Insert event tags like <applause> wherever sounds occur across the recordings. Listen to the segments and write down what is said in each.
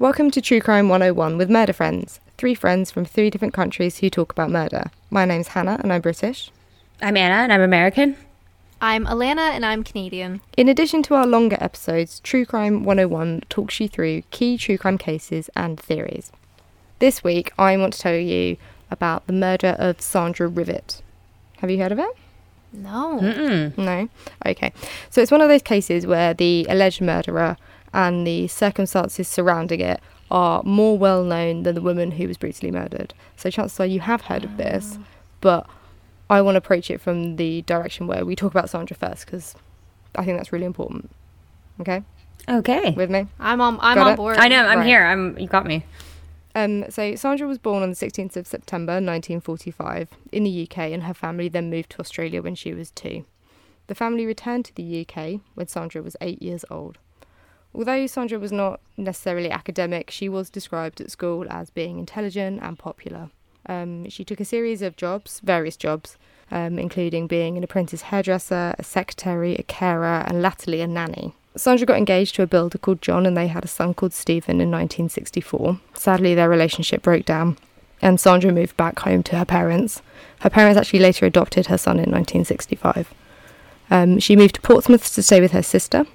Welcome to True Crime 101 with Murder Friends, three friends from three different countries who talk about murder. My name's Hannah and I'm British. I'm Anna and I'm American. I'm Alana and I'm Canadian. In addition to our longer episodes, True Crime 101 talks you through key true crime cases and theories. This week, I want to tell you about the murder of Sandra Rivett. Have you heard of it? No. Mm-mm. No? Okay. So it's one of those cases where the alleged murderer and the circumstances surrounding it are more well known than the woman who was brutally murdered. So chances are you have heard of this, but I want to approach it from the direction where we talk about Sandra first because I think that's really important. Okay? Okay. With me? I'm on I'm Got on it? board. I know. I'm Right. here. I'm. You got me. Um, so Sandra was born on the 16th of September 1945 in the UK, and her family then moved to Australia when she was two. The family returned to the UK when Sandra was eight years old. Although Sandra was not necessarily academic, she was described at school as being intelligent and popular. Um, she took a series of jobs, various jobs, um, including being an apprentice hairdresser, a secretary, a carer, and latterly a nanny. Sandra got engaged to a builder called John, and they had a son called Stephen in 1964. Sadly, their relationship broke down, and Sandra moved back home to her parents. Her parents actually later adopted her son in 1965. Um, she moved to Portsmouth to stay with her sister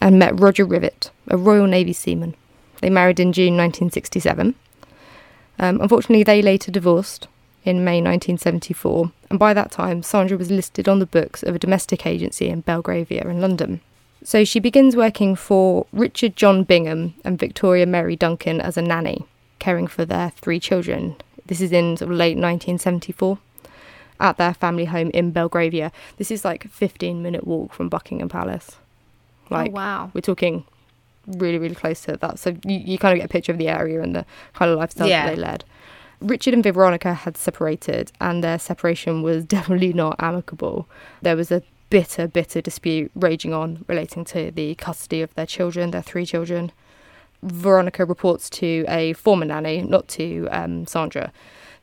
and met Roger Rivett, a Royal Navy seaman. They married in June 1967. Um, unfortunately, they later divorced in May 1974, and by that time, Sandra was listed on the books of a domestic agency in Belgravia in London. So she begins working for Richard John Bingham and Victoria Mary Duncan as a nanny, caring for their three children. This is in sort of late 1974 at their family home in Belgravia. This is like a 15 minute walk from Buckingham Palace. Like, oh wow. we're talking really, really close to that. So you, you kind of get a picture of the area and the kind of lifestyle Yeah. that they led. Richard and Veronica had separated, and their separation was <laughs> definitely not amicable. There was a bitter, bitter dispute raging on relating to the custody of their children, their three children. Veronica reports to a former nanny, not to um, Sandra,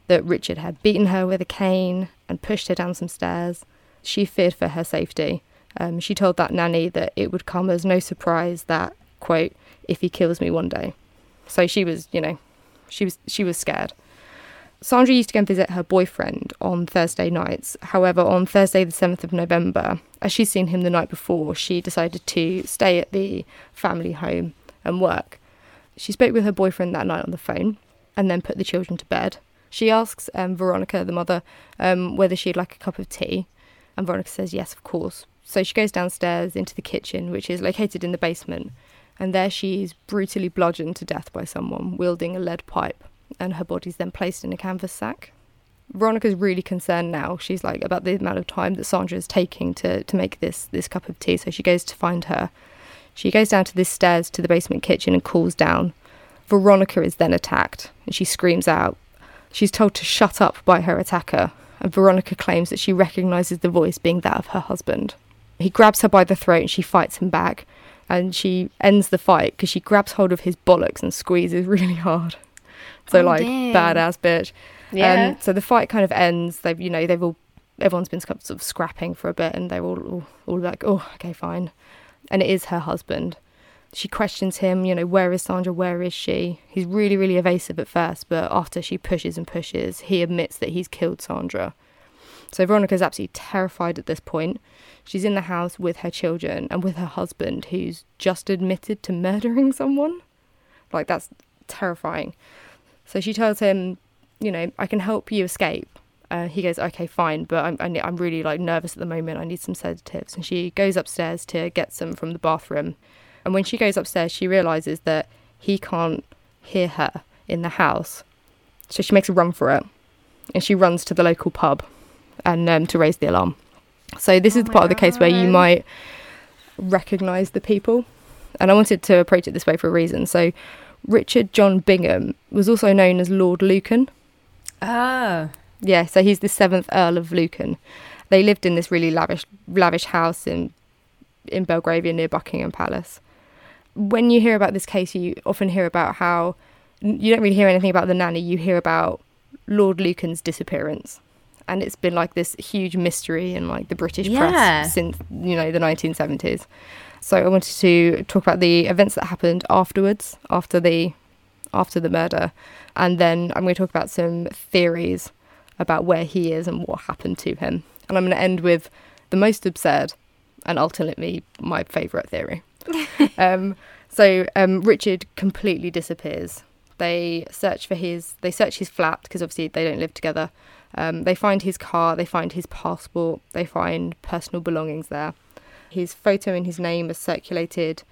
that Richard had beaten her with a cane and pushed her down some stairs. She feared for her safety. Um, she told that nanny that it would come as no surprise that, quote, if he kills me one day. So she was, you know, she was she was scared. Sandra used to go and visit her boyfriend on Thursday nights. However, on Thursday, the 7th of November, as she'd seen him the night before, she decided to stay at the family home and work. She spoke with her boyfriend that night on the phone and then put the children to bed. She asks um, Veronica, the mother, um, whether she'd like a cup of tea. And Veronica says, yes, of course. So she goes downstairs into the kitchen, which is located in the basement. And there she is brutally bludgeoned to death by someone wielding a lead pipe. And her body's then placed in a canvas sack. Veronica's really concerned now. She's like about the amount of time that Sandra is taking to, to make this, this cup of tea. So she goes to find her. She goes down to the stairs to the basement kitchen and calls down. Veronica is then attacked and she screams out. She's told to shut up by her attacker, and Veronica claims that she recognises the voice being that of her husband. He grabs her by the throat and she fights him back, and she ends the fight because she grabs hold of his bollocks and squeezes <laughs> really hard. So, Oh, like, dang. badass bitch. Yeah. Um, so the fight kind of ends. They've, you know, they've all, everyone's been sort of scrapping for a bit, and they're all, all, all like, oh, okay, fine. And it is her husband. She questions him, you know, where is Sandra? Where is she? He's really, really evasive at first, but after she pushes and pushes, he admits that he's killed Sandra. So Veronica's absolutely terrified at this point. She's in the house with her children and with her husband, who's just admitted to <laughs> murdering someone. Like, that's terrifying. So she tells him, you know, I can help you escape. Uh, he goes, okay, fine, but I'm, I, I'm really like nervous at the moment. I need some sedatives. And she goes upstairs to get some from the bathroom. And when she goes upstairs, she realizes that he can't hear her in the house. So she makes a run for it. And she runs to the local pub and um, to raise the alarm. So this Oh is the part of the case where you might recognize the people. And I wanted to approach it this way for a reason. So Richard John Bingham was also known as Lord Lucan. oh. Yeah, so he's the seventh Earl of Lucan. They lived in this really lavish, lavish house in in Belgravia near Buckingham Palace. When you hear about this case, you often hear about how you don't really hear anything about the nanny. You hear about Lord Lucan's disappearance, and it's been like this huge mystery in like the British Yeah. press since you know the 1970s. So I wanted to talk about the events that happened afterwards, after the after the murder. And then I'm going to talk about some theories about where he is and what happened to him. And I'm going to end with the most absurd and ultimately my favourite theory. <laughs> um, so um, Richard completely disappears. They search for his. They search his flat because obviously they don't live together. Um, they find his car. They find his passport. They find personal belongings there. His photo and his name are circulated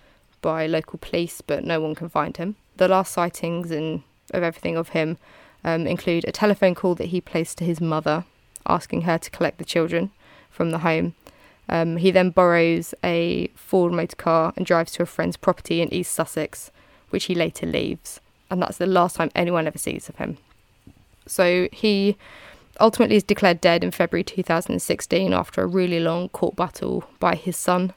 by local police, but no one can find him. The last sightings and of everything of him um, include a telephone call that he placed to his mother, asking her to collect the children from the home. Um, he then borrows a Ford motor car and drives to a friend's property in East Sussex, which he later leaves. And that's the last time anyone ever sees of him. So he ultimately is declared dead in February 2016 after a really long court battle by his son.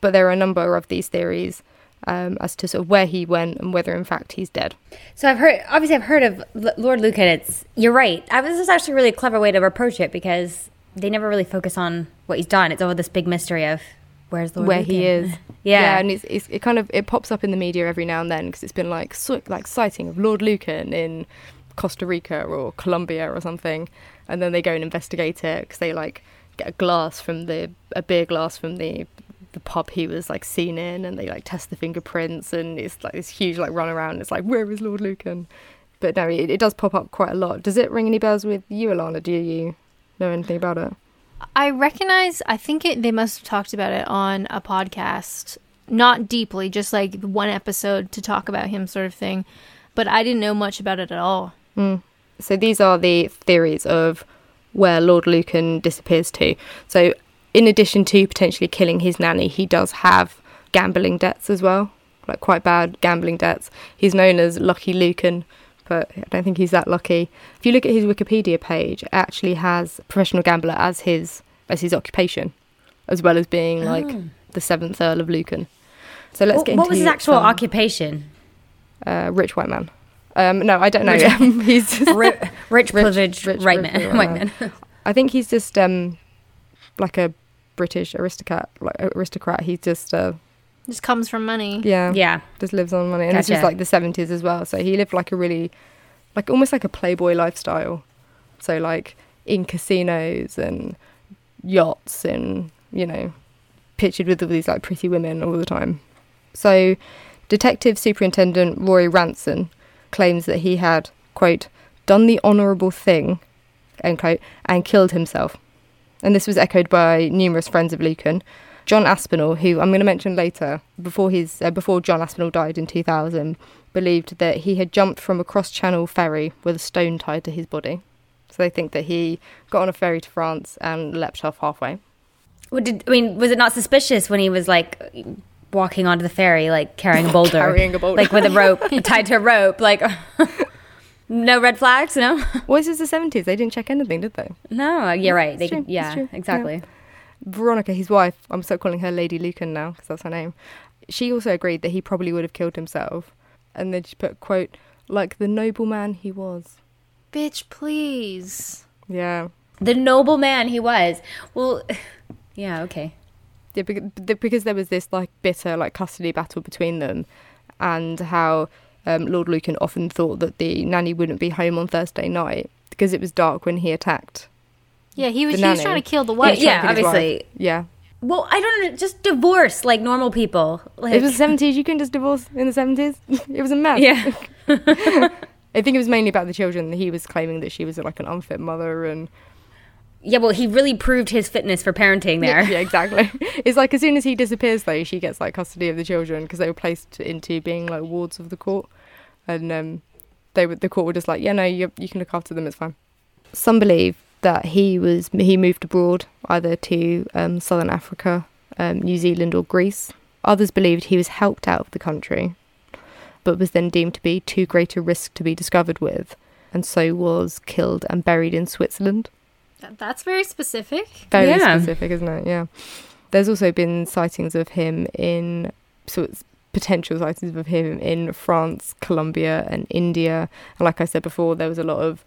But there are a number of these theories um, as to sort of where he went and whether in fact he's dead. So I've heard, obviously, I've heard of L- Lord Lucan. It's you're right. I was this is actually a really clever way to approach it because they never really focus on what he's done. It's all this big mystery of where's Lord where Lucan? he is. <laughs> Yeah. and it's, it's it kind of it pops up in the media every now and then because it's been like so, like sighting of Lord Lucan in Costa Rica or Colombia or something, and then they go and investigate it because they like get a glass from the a beer glass from the the pub he was like seen in, and they like test the fingerprints, and it's like this huge like run around. It's like where is Lord Lucan? But no, it, it does pop up quite a lot. Does it ring any bells with you, Alana? Do you know anything about it? I recognize. I think it, they must have talked about it on a podcast, not deeply, just like one episode to talk about him, sort of thing. But I didn't know much about it at all. Mm. So these are the theories of where Lord Lucan disappears to. So in addition to potentially killing his nanny, he does have gambling debts as well, like quite bad gambling debts. He's known as Lucky Lucan, but I don't think he's that lucky. If you look at his Wikipedia page, it actually has professional gambler as his as his occupation, as well as being like Oh. the seventh Earl of Lucan. So let's What, get what was his actual some, occupation? uh, rich white man. Um, no, I don't know. <laughs> He's just, Rich, rich privileged rich- white man. White white man. I think he's just um like a British aristocrat, like aristocrat. He's just uh Just comes from money. yeah, Yeah. just lives on money. And this was like the seventies as well. So he lived like a really like almost like a playboy lifestyle. So like in casinos and yachts and you know pictured with all these like pretty women all the time. So Detective Superintendent Roy Ranson claims that he had quote done the honourable thing end quote and killed himself. And this was echoed by numerous friends of Lucan. John Aspinall, who I'm going to mention later, before his uh, before John Aspinall died in 2000, believed that he had jumped from a cross-channel ferry with a stone tied to his body. So they think that he got on a ferry to France and leapt off halfway. What did I mean? Was it not suspicious when he was like walking onto the ferry, like carrying a <laughs> boulder, Carrying a boulder. like with a rope <laughs> tied to a rope? Like <laughs> no red flags, no, Well, this is the 70s. They didn't check anything, did they? no. Uh, you're right. They true, yeah, it's exactly. Veronica, his wife, I'm still calling her Lady Lucan now because that's her name. She also agreed that he probably would have killed himself, and then she put quote like the nobleman he was. Bitch, please. Yeah, The noble man he was. Well, <sighs> yeah, okay. Yeah, because, because there was this like bitter like custody battle between them, and how um, Lord Lucan often thought that the nanny wouldn't be home on Thursday night because it was dark when he attacked. Yeah, he was. The He was trying to kill the Yeah, wife. yeah, Trying to wife. obviously. Yeah, Well, I don't know. Just divorce like normal people. Like, it was the 70s. You couldn't just divorce in the 70s. <laughs> it was a mess. yeah. <laughs> I think it was mainly about the children. He was claiming that she was like an unfit mother and Yeah, well, he really proved his fitness for parenting there. Yeah, yeah, exactly. <laughs> it's like as soon as he disappears, though, she gets like custody of the children because they were placed into being like wards of the court, and um, they would the court were just like, yeah, no, you you can look after them, it's fine. Some believe that he was he moved abroad either to um, southern Africa, um, New Zealand, or Greece. Others believed he was helped out of the country, but was then deemed to be too great a risk to be discovered with, and so was killed and buried in Switzerland. That- That's very specific. Very Yeah. specific, isn't it? Yeah. There's also been sightings of him in so it's potential sightings of him in France, Colombia, and India. And like I said before, there was a lot of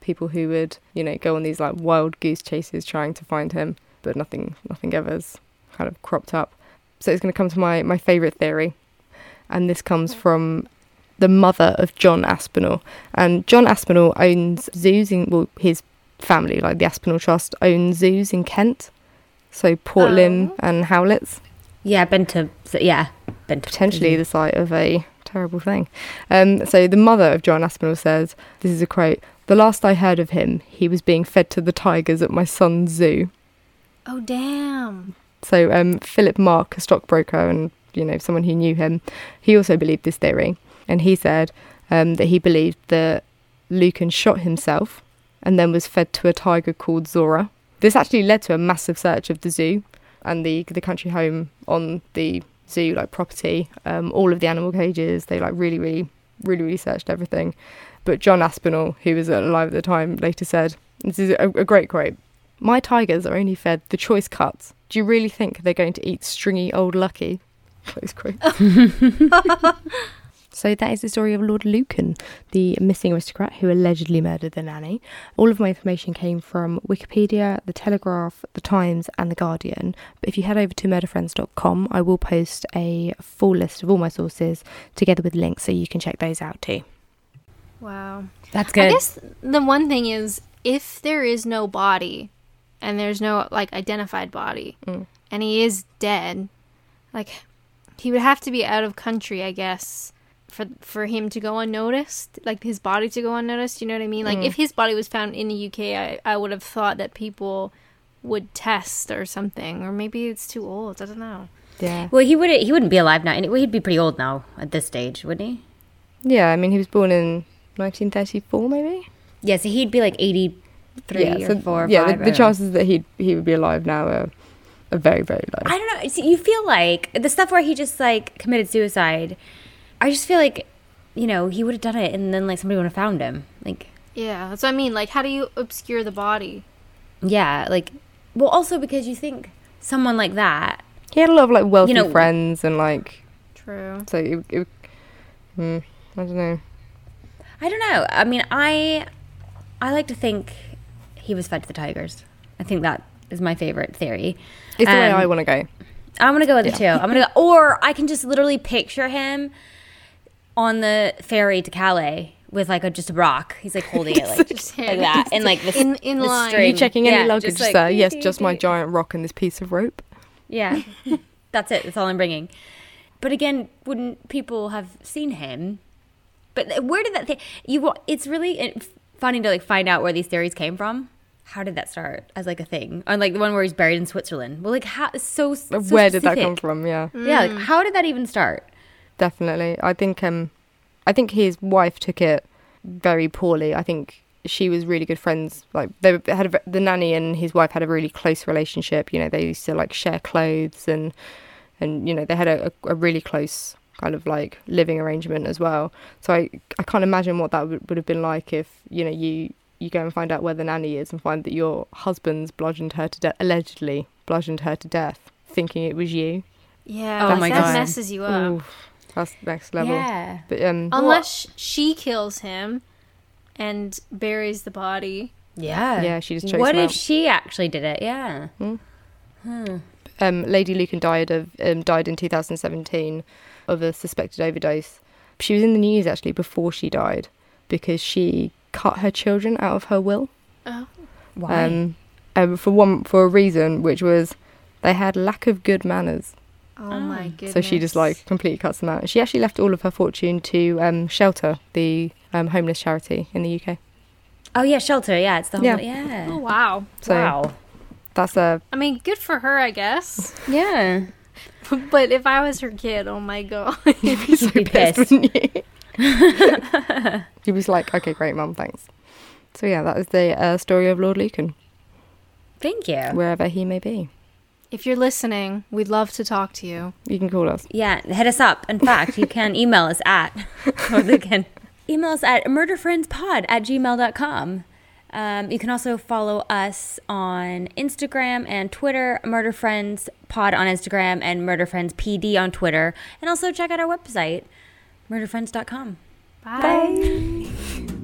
people who would, you know, go on these like wild goose chases trying to find him, but nothing, nothing ever's kind of cropped up. So it's going to come to my my favorite theory, and this comes from the mother of John Aspinall. And John Aspinall owns zoos in, well, his family, like the Aspinall Trust, owns zoos in Kent. So Port Lympne Oh. and Howletts, Yeah, been to yeah, been to potentially the site of a terrible thing. Um, so the mother of John Aspinall says, this is a quote, the last I heard of him, he was being fed to the tigers at my son's zoo. Oh damn. So um, Philip Mark, a stockbroker and you know someone who knew him, he also believed this theory, and he said um, that he believed that Lucan shot himself and then was fed to a tiger called Zora. This actually led to a massive search of the zoo and the the country home on the zoo like property, um, all of the animal cages. They like really, really, really, really searched everything. But John Aspinall, who was alive at the time, later said, "This is a, a great quote." My tigers are only fed the choice cuts. Do you really think they're going to eat stringy old Lucky? Close quote. <laughs> <laughs> so that is the story of Lord Lucan, the missing aristocrat who allegedly murdered the nanny. All of my information came from Wikipedia, The Telegraph, The Times, and The Guardian. But if you head over to murderfriends.com, I will post a full list of all my sources together with links so you can check those out too. Wow. That's good. I guess the one thing is if there is no body and there's no like identified body Mm. and he is dead, like he would have to be out of country, I guess, for for him to go unnoticed, like his body to go unnoticed, you know what I mean? Like Mm. if his body was found in the UK, I, I would have thought that people would test or something or maybe it's too old, I don't know. Yeah. Well, he would he wouldn't be alive now. and He'd be pretty old now at this stage, wouldn't he? Yeah, I mean, he was born in 1934, maybe? Yeah, so he'd be like eighty three yeah, or four. Or yeah, five, the, the don't know. chances that he he would be alive now are, are very very low. I don't know. See, you feel like the stuff where he just like committed suicide. I just feel like, you know, he would have done it, and then like somebody would have found him. Like, Yeah, that's what I mean. Like how do you obscure the body? yeah, like, well, also because you think someone like that. he had a lot of like wealthy know- friends and like True. so it, it mm, I don't know. I don't know. I mean, I, I like to think he was fed to the tigers. I think that is my favorite theory. It's the way Um, I want to go. I'm gonna go with it too. I'm gonna go, or I can just literally picture him on the ferry to Calais with like a just a rock. He's like holding it <laughs> like, Just like that, and like the, In- in the line. Are you checking any Yeah, luggage, just like, sir? Yes, dee, just my <laughs> giant rock and this piece of rope. Yeah, <laughs> that's it. That's all I'm bringing. But again, wouldn't people have seen him? But where did that thing? You? It's really uh, funny to like find out where these theories came from. How did that start as like a thing? On like the one where he's buried in Switzerland. Well, like how? So, so Where did that come from? Yeah, Yeah, like how did that even start? Definitely. I think um, I think his wife took it very poorly. I think she was really good friends. Like they had a, the nanny and his wife had a really close relationship. You know, they used to like share clothes and and you know they had a, a, a really close kind of like living arrangement as well. So I I can't imagine what that would, would have been like if you know you you go and find out where the nanny is and find that your husband's bludgeoned her to death, allegedly bludgeoned her to death, thinking it was you. Yeah, Oh my that God. messes you up. Oof, that's next level. Yeah. But um, Unless she kills him and buries the body. Yeah. Yeah, she just chokes What him if out. she actually did it? Yeah. Hmm. um, Lady Lucan died of um, died in 2017 of a suspected overdose. She was in the news actually before she died because she cut her children out of her will. Oh. Why? Um, um, for one for a reason, which was they had lack of good manners. Oh, my goodness. So she just like completely cuts them out. She actually left all of her fortune to um, Shelter, the um, homeless charity in the UK. oh yeah, shelter. Yeah, it's the whole. Yeah. Yeah. Oh wow. So wow. that's a I mean, good for her, I guess. <laughs> Yeah. <laughs> but if I was her kid, oh my god. <laughs> you'd be so be pissed, pissed. wouldn't you? She was like, okay, great, mum, thanks. So yeah, that is the uh, story of Lord Lucan, Thank you. wherever he may be. If you're listening, we'd love to talk to you. You can call us. Yeah, hit us up. In fact, you can email us at, <laughs> or they can email us at murderfriendspod at gmail.com. Um, you can also follow us on Instagram and Twitter, Murder Friends Pod on Instagram and Murder Friends PD on Twitter. And also check out our website, murderfriends.com. Bye.